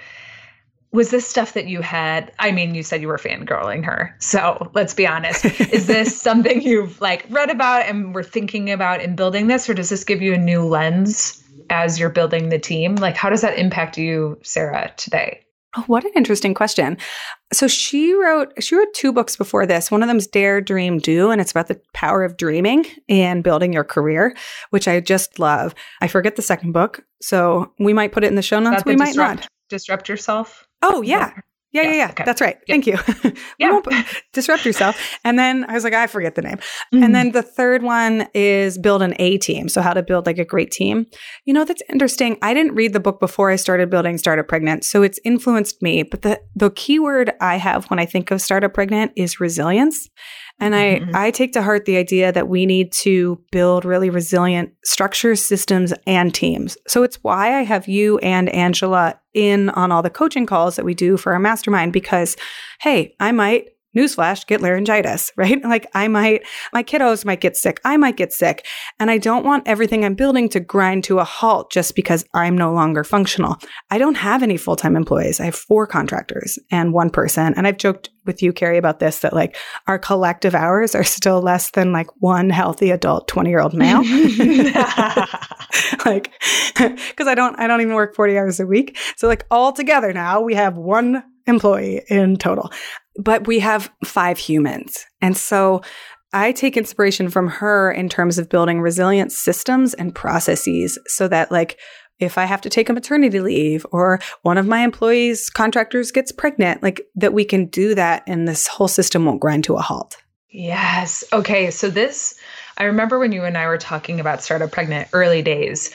was this stuff that you had i mean you said you were fangirling her so let's be honest is this something you've like read about and were thinking about in building this or does this give you a new lens as you're building the team like how does that impact you sarah today Oh, what an interesting question. So she wrote she wrote two books before this. One of them is Dare Dream Do and it's about the power of dreaming and building your career, which I just love. I forget the second book, so we might put it in the show notes, we might disrupt, not. Disrupt yourself. Oh, yeah. Yeah, yeah, yeah. Okay. That's right. Thank you. yeah. disrupt yourself. And then I was like, I forget the name. Mm-hmm. And then the third one is build an A team. So how to build like a great team. You know, that's interesting. I didn't read the book before I started building Startup Pregnant. So it's influenced me. But the, the key word I have when I think of Startup Pregnant is resilience. And mm-hmm. I, I take to heart the idea that we need to build really resilient structures, systems, and teams. So it's why I have you and Angela in on all the coaching calls that we do for our mastermind because, hey, I might newsflash, get laryngitis, right? Like I might, my kiddos might get sick. I might get sick. And I don't want everything I'm building to grind to a halt just because I'm no longer functional. I don't have any full time employees. I have four contractors and one person. And I've joked with you, Cary, about this that like our collective hours are still less than like one healthy adult 20 year old male. like, cause I don't, I don't even work 40 hours a week. So like all together now we have one employee in total but we have five humans. And so I take inspiration from her in terms of building resilient systems and processes so that, like, if I have to take a maternity leave or one of my employees, contractors gets pregnant, like that we can do that and this whole system won't grind to a halt. Yes. Okay. So, this, I remember when you and I were talking about startup pregnant early days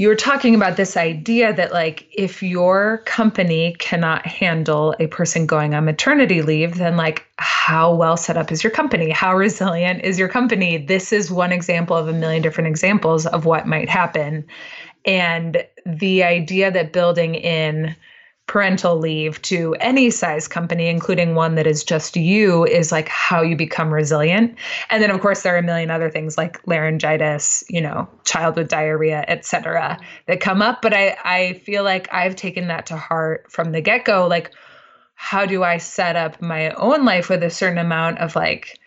you were talking about this idea that like if your company cannot handle a person going on maternity leave then like how well set up is your company? How resilient is your company? This is one example of a million different examples of what might happen. And the idea that building in parental leave to any size company, including one that is just you, is like how you become resilient. And then, of course, there are a million other things like laryngitis, you know, child with diarrhea, et cetera, that come up. But I, I feel like I've taken that to heart from the get go. Like, how do I set up my own life with a certain amount of like,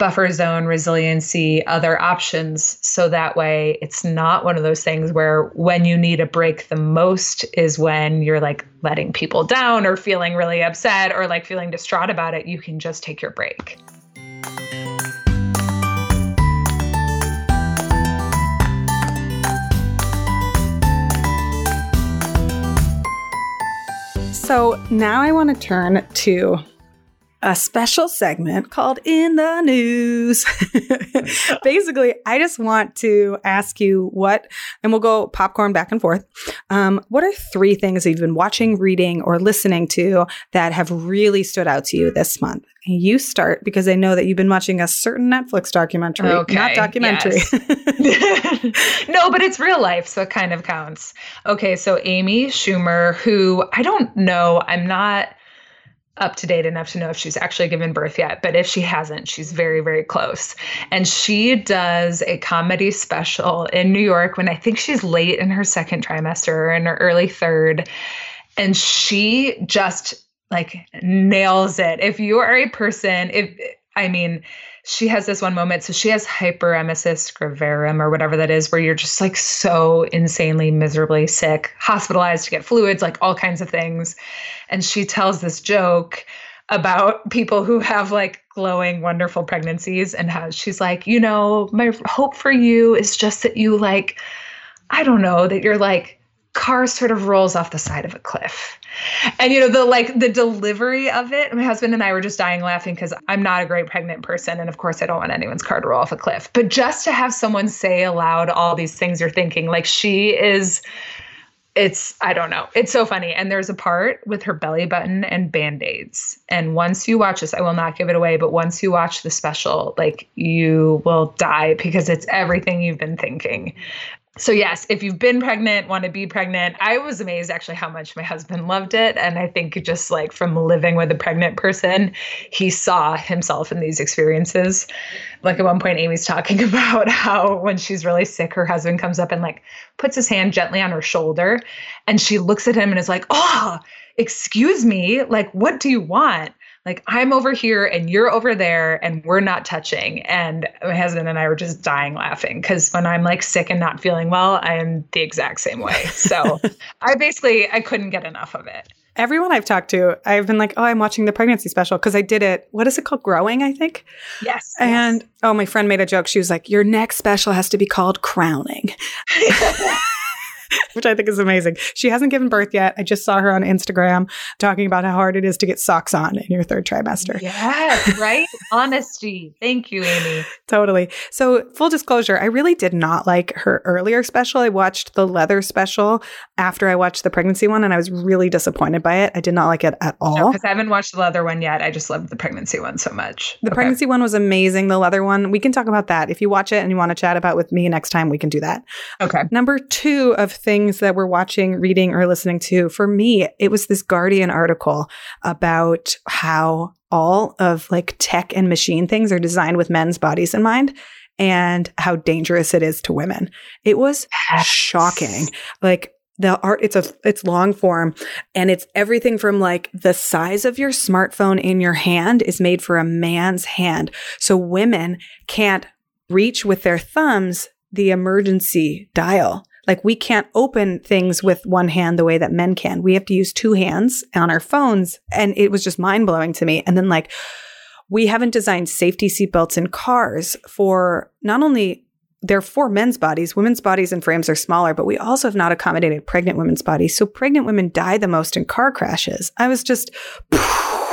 buffer zone resiliency other options. So that way it's not one of those things where when you need a break the most is when you're like letting people down or feeling really upset or like feeling distraught about it. You can just take your break. So now I want to turn to a special segment called In the News. Basically, I just want to ask you what, and we'll go popcorn back and forth. Um, what are three things that you've been watching, reading, or listening to that have really stood out to you this month? You start because I know that you've been watching a certain Netflix documentary, okay, not documentary. Yes. no, but it's real life, so it kind of counts. Okay, so Amy Schumer, who I don't know, I'm not up to date enough to know if she's actually given birth yet, but if she hasn't, she's very, very close. And she does a comedy special in New York when I think she's late in her second trimester or in her early third. And she just like nails it. If you are a person, if I mean, she has this one moment. So she has hyperemesis gravidarum or whatever that is, where you're just like so insanely miserably sick, hospitalized to get fluids, like all kinds of things. And she tells this joke about people who have like glowing, wonderful pregnancies and how she's like, you know, my hope for you is just that you like, I don't know, that you're like car sort of rolls off the side of a cliff. And you know, the like the delivery of it, my husband and I were just dying laughing because I'm not a great pregnant person. And of course I don't want anyone's car to roll off a cliff. But just to have someone say aloud all these things you're thinking, like she is it's I don't know. It's so funny. And there's a part with her belly button and band-aids. And once you watch this, I will not give it away, but once you watch the special, like you will die because it's everything you've been thinking so yes if you've been pregnant want to be pregnant i was amazed actually how much my husband loved it. And i think just like from living with a pregnant person he saw himself in these experiences. Like at one point amy's talking about how when she's really sick her husband comes up and like puts his hand gently on her shoulder and she looks at him and is like oh excuse me like what do you want like I'm over here and you're over there and we're not touching. And my husband and I were just dying laughing because when I'm like sick and not feeling well, I am the exact same way. So I basically I couldn't get enough of it. Everyone I've talked to, I've been like, oh, I'm watching the pregnancy special because I did it. What is it called? Growing, I think. Yes. And yes. oh, my friend made a joke. She was like, your next special has to be called Crowning. which I think is amazing. She hasn't given birth yet. I just saw her on Instagram talking about how hard it is to get socks on in your third trimester. Yes, right? Honesty. Thank you, Amy. Totally. So, full disclosure, I really did not like her earlier special. I watched the leather special after I watched the pregnancy one, and I was really disappointed by it. I did not like it at all. Because no, I haven't watched the leather one yet. I just loved the pregnancy one so much. The okay. pregnancy one was amazing. The leather one, we can talk about that. If you watch it and you want to chat about with me next time, we can do that. Okay. Number two of things that we're watching, reading, or listening to, for me, it was this Guardian article about how all of like tech and machine things are designed with men's bodies in mind and how dangerous it is to women. It was shocking. Like the art it's a it's long form and it's everything from like the size of your smartphone in your hand is made for a man's hand. So women can't reach with their thumbs the emergency dial. Like we can't open things with one hand the way that men can. We have to use two hands on our phones. And it was just mind blowing to me. And then like, we haven't designed safety seatbelts in cars for not only they're for men's bodies. Women's bodies and frames are smaller, but we also have not accommodated pregnant women's bodies. So pregnant women die the most in car crashes. I was just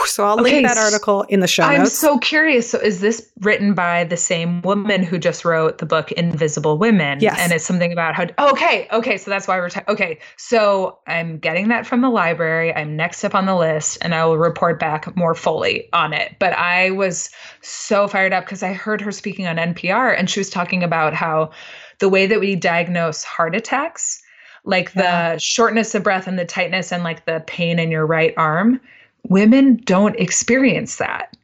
So I'll okay, link that article in the show I'm notes. so curious. So is this written by the same woman who just wrote the book Invisible Women? Yes. And it's something about how oh, okay, okay, so that's why we're talking. Okay. So I'm getting that from the library. I'm next up on the list and I will report back more fully on it. But I was so fired up because I heard her speaking on NPR and she was talking about how the way that we diagnose heart attacks like yeah. the shortness of breath and the tightness and like the pain in your right arm, women don't experience that.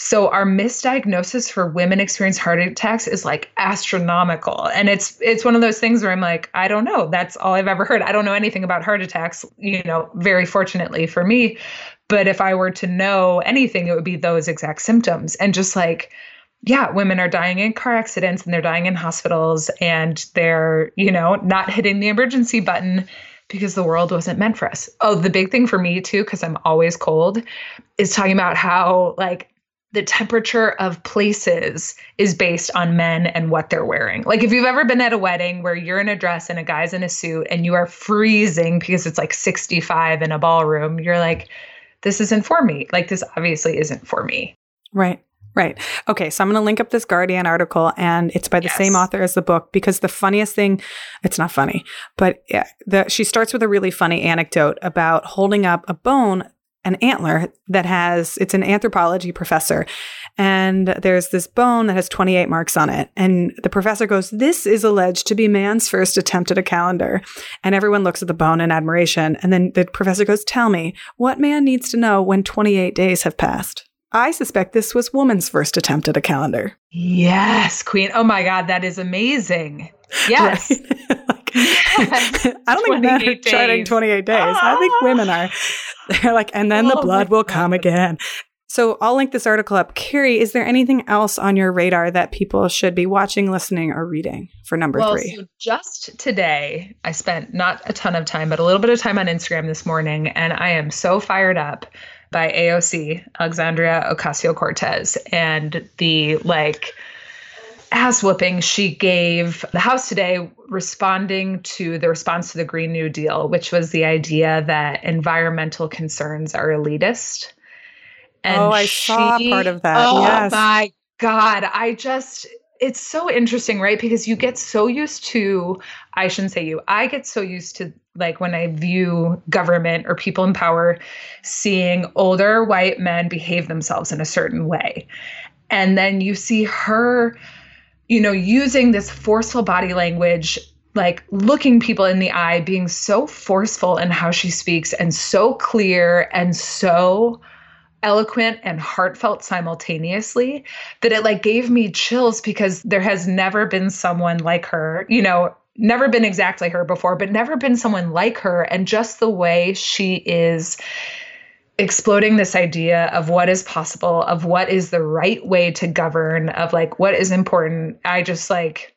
So our misdiagnosis for women experience heart attacks is like astronomical. And it's it's one of those things where I'm like, I don't know. That's all I've ever heard. I don't know anything about heart attacks, you know, very fortunately for me. But if I were to know anything, it would be those exact symptoms. And just like yeah, women are dying in car accidents and they're dying in hospitals and they're, you know, not hitting the emergency button because the world wasn't meant for us. Oh, the big thing for me too, because I'm always cold, is talking about how like the temperature of places is based on men and what they're wearing. Like if you've ever been at a wedding where you're in a dress and a guy's in a suit and you are freezing because it's like 65 in a ballroom, you're like, this isn't for me. Like this obviously isn't for me. Right. Right. Okay. So I'm going to link up this Guardian article, and it's by the yes. same author as the book because the funniest thing, it's not funny, but yeah, the, she starts with a really funny anecdote about holding up a bone, an antler that has, it's an anthropology professor. And there's this bone that has 28 marks on it. And the professor goes, This is alleged to be man's first attempt at a calendar. And everyone looks at the bone in admiration. And then the professor goes, Tell me, what man needs to know when 28 days have passed? I suspect this was woman's first attempt at a calendar. Yes, Queen. Oh my God, that is amazing. Yes. like, I don't think men are charting 28 days. I think ah. women are. They're like, and then oh the blood will come again. So I'll link this article up. Cary, is there anything else on your radar that people should be watching, listening, or reading for number well, three? So just today, I spent not a ton of time, but a little bit of time on Instagram this morning, and I am so fired up by AOC, Alexandria Ocasio Cortez, and the like ass whooping she gave the House today, responding to the response to the Green New Deal, which was the idea that environmental concerns are elitist. And oh, I she, saw part of that. Oh yes. my God. I just it's so interesting, right? Because you get so used to, I shouldn't say you, I get so used to like when I view government or people in power seeing older white men behave themselves in a certain way. And then you see her, you know, using this forceful body language, like looking people in the eye, being so forceful in how she speaks and so clear and so eloquent and heartfelt simultaneously that it like gave me chills because there has never been someone like her you know never been exactly her before but never been someone like her. And just the way she is exploding this idea of what is possible of what is the right way to govern of like what is important i just like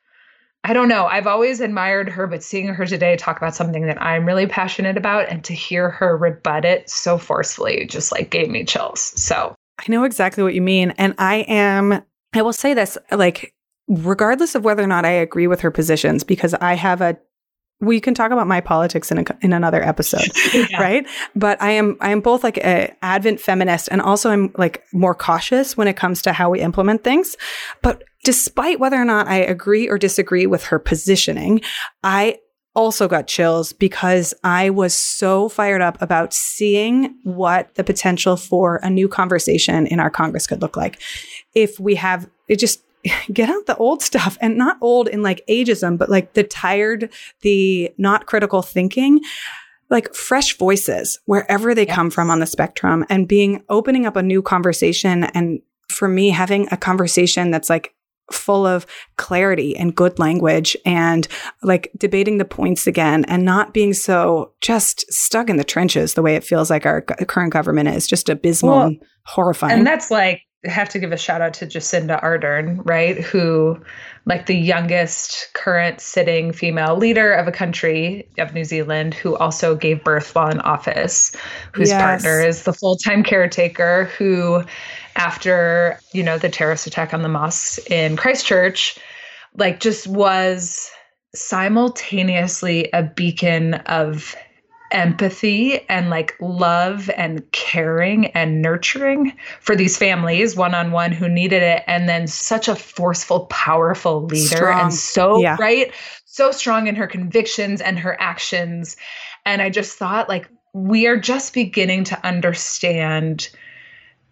I don't know. I've always admired her, but seeing her today talk about something that I'm really passionate about and to hear her rebut it so forcefully just like gave me chills. So I know exactly what you mean. And I am, I will say this like, regardless of whether or not I agree with her positions, because I have a we can talk about my politics in a, in another episode, yeah. right? But I am I am both like a advent feminist and also I'm like more cautious when it comes to how we implement things. But despite whether or not I agree or disagree with her positioning, I also got chills because I was so fired up about seeing what the potential for a new conversation in our Congress could look like. If we have it just get out the old stuff and not old in like ageism, but like the tired, the not critical thinking like fresh voices wherever they come from on the spectrum and being opening up a new conversation and for me having a conversation that's like full of clarity and good language and like debating the points again and not being so just stuck in the trenches the way it feels like our current government is just abysmal well, and horrifying. And that's like have to give a shout out to Jacinda Ardern, right? Who, like the youngest current sitting female leader of a country of New Zealand, who also gave birth while in office, whose yes. partner is the full time caretaker, who, after, you know, the terrorist attack on the mosques in Christchurch, like just was simultaneously a beacon of empathy and like love and caring and nurturing for these families one on one who needed it. And then such a forceful, powerful leader strong. and so, yeah. right? So strong in her convictions and her actions. And I just thought, like, we are just beginning to understand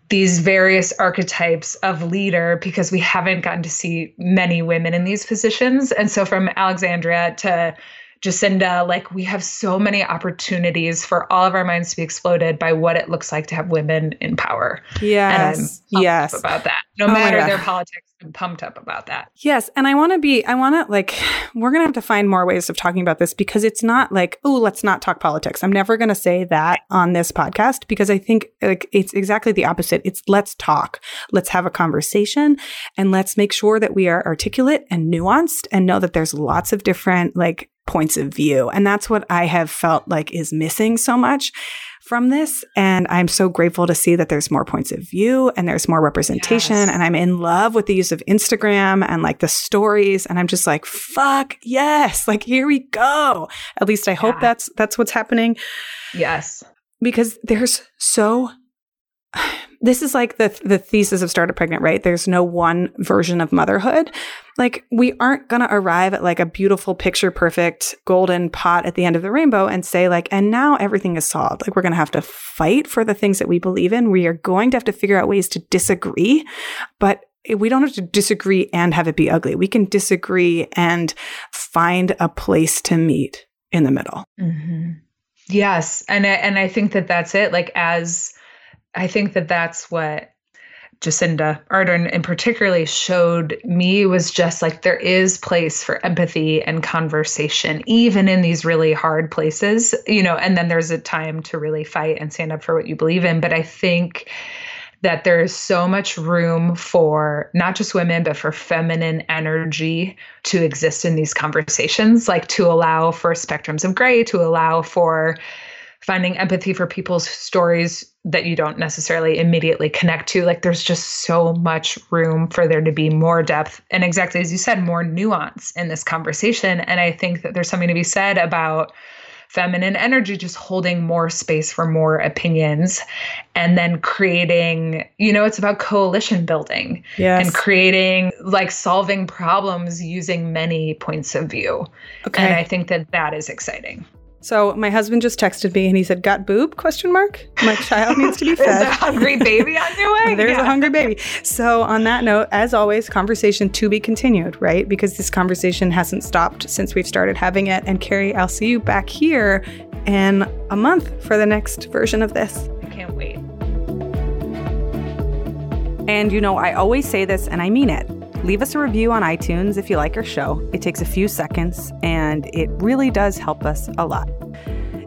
these various archetypes of leader because we haven't gotten to see many women in these positions. And so from Alexandria to Jacinda, like we have so many opportunities for all of our minds to be exploded by what it looks like to have women in power. Yes. yes. About that. No oh matter their politics, I'm pumped up about that. Yes. And I want to be, I want to like, we're going to have to find more ways of talking about this because it's not like, oh, let's not talk politics. I'm never going to say that on this podcast because I think like it's exactly the opposite. It's let's talk, let's have a conversation and let's make sure that we are articulate and nuanced and know that there's lots of different like points of view. And that's what I have felt like is missing so much from this. And I'm so grateful to see that there's more points of view and there's more representation. Yes. And I'm in love with the use of Instagram and like the stories. And I'm just like, fuck yes. Like, here we go. At least I hope yeah. that's, that's what's happening. Yes. Because there's so this is like the the thesis of startup pregnant right? There's no one version of motherhood. Like we aren't going to arrive at like a beautiful picture perfect golden pot at the end of the rainbow and say like and now everything is solved. Like we're going to have to fight for the things that we believe in. We are going to have to figure out ways to disagree but we don't have to disagree and have it be ugly. We can disagree and find a place to meet in the middle. Mm-hmm. yes. And I, and i think that that's it. Like as I think that that's what Jacinda Ardern and particularly showed me was just like there is place for empathy and conversation, even in these really hard places, you know, and then there's a time to really fight and stand up for what you believe in. But I think that there's so much room for not just women, but for feminine energy to exist in these conversations, like to allow for spectrums of gray, to allow for finding empathy for people's stories that you don't necessarily immediately connect to. Like there's just so much room for there to be more depth and exactly as you said, more nuance in this conversation. And I think that there's something to be said about feminine energy just holding more space for more opinions and then creating you know it's about coalition building yes. and creating like solving problems using many points of view okay. and i think that that is exciting so my husband just texted me and he said, "Got boob?" Question mark. My child needs to be fed. There's a hungry baby on your way. There's yeah. a hungry baby. So on that note, as always, conversation to be continued, right? Because this conversation hasn't stopped since we've started having it. And Cary, I'll see you back here in a month for the next version of this. I can't wait. And you know, I always say this, and I mean it. Leave us a review on iTunes if you like our show. It takes a few seconds and it really does help us a lot.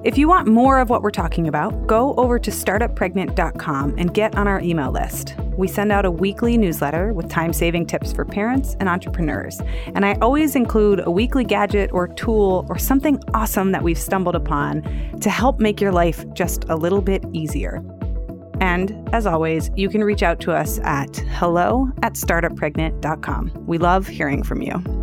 If you want more of what we're talking about, go over to startuppregnant.com and get on our email list. We send out a weekly newsletter with time saving tips for parents and entrepreneurs. And I always include a weekly gadget or tool or something awesome that we've stumbled upon to help make your life just a little bit easier. And as always, you can reach out to us at hello at startuppregnant.com. We love hearing from you.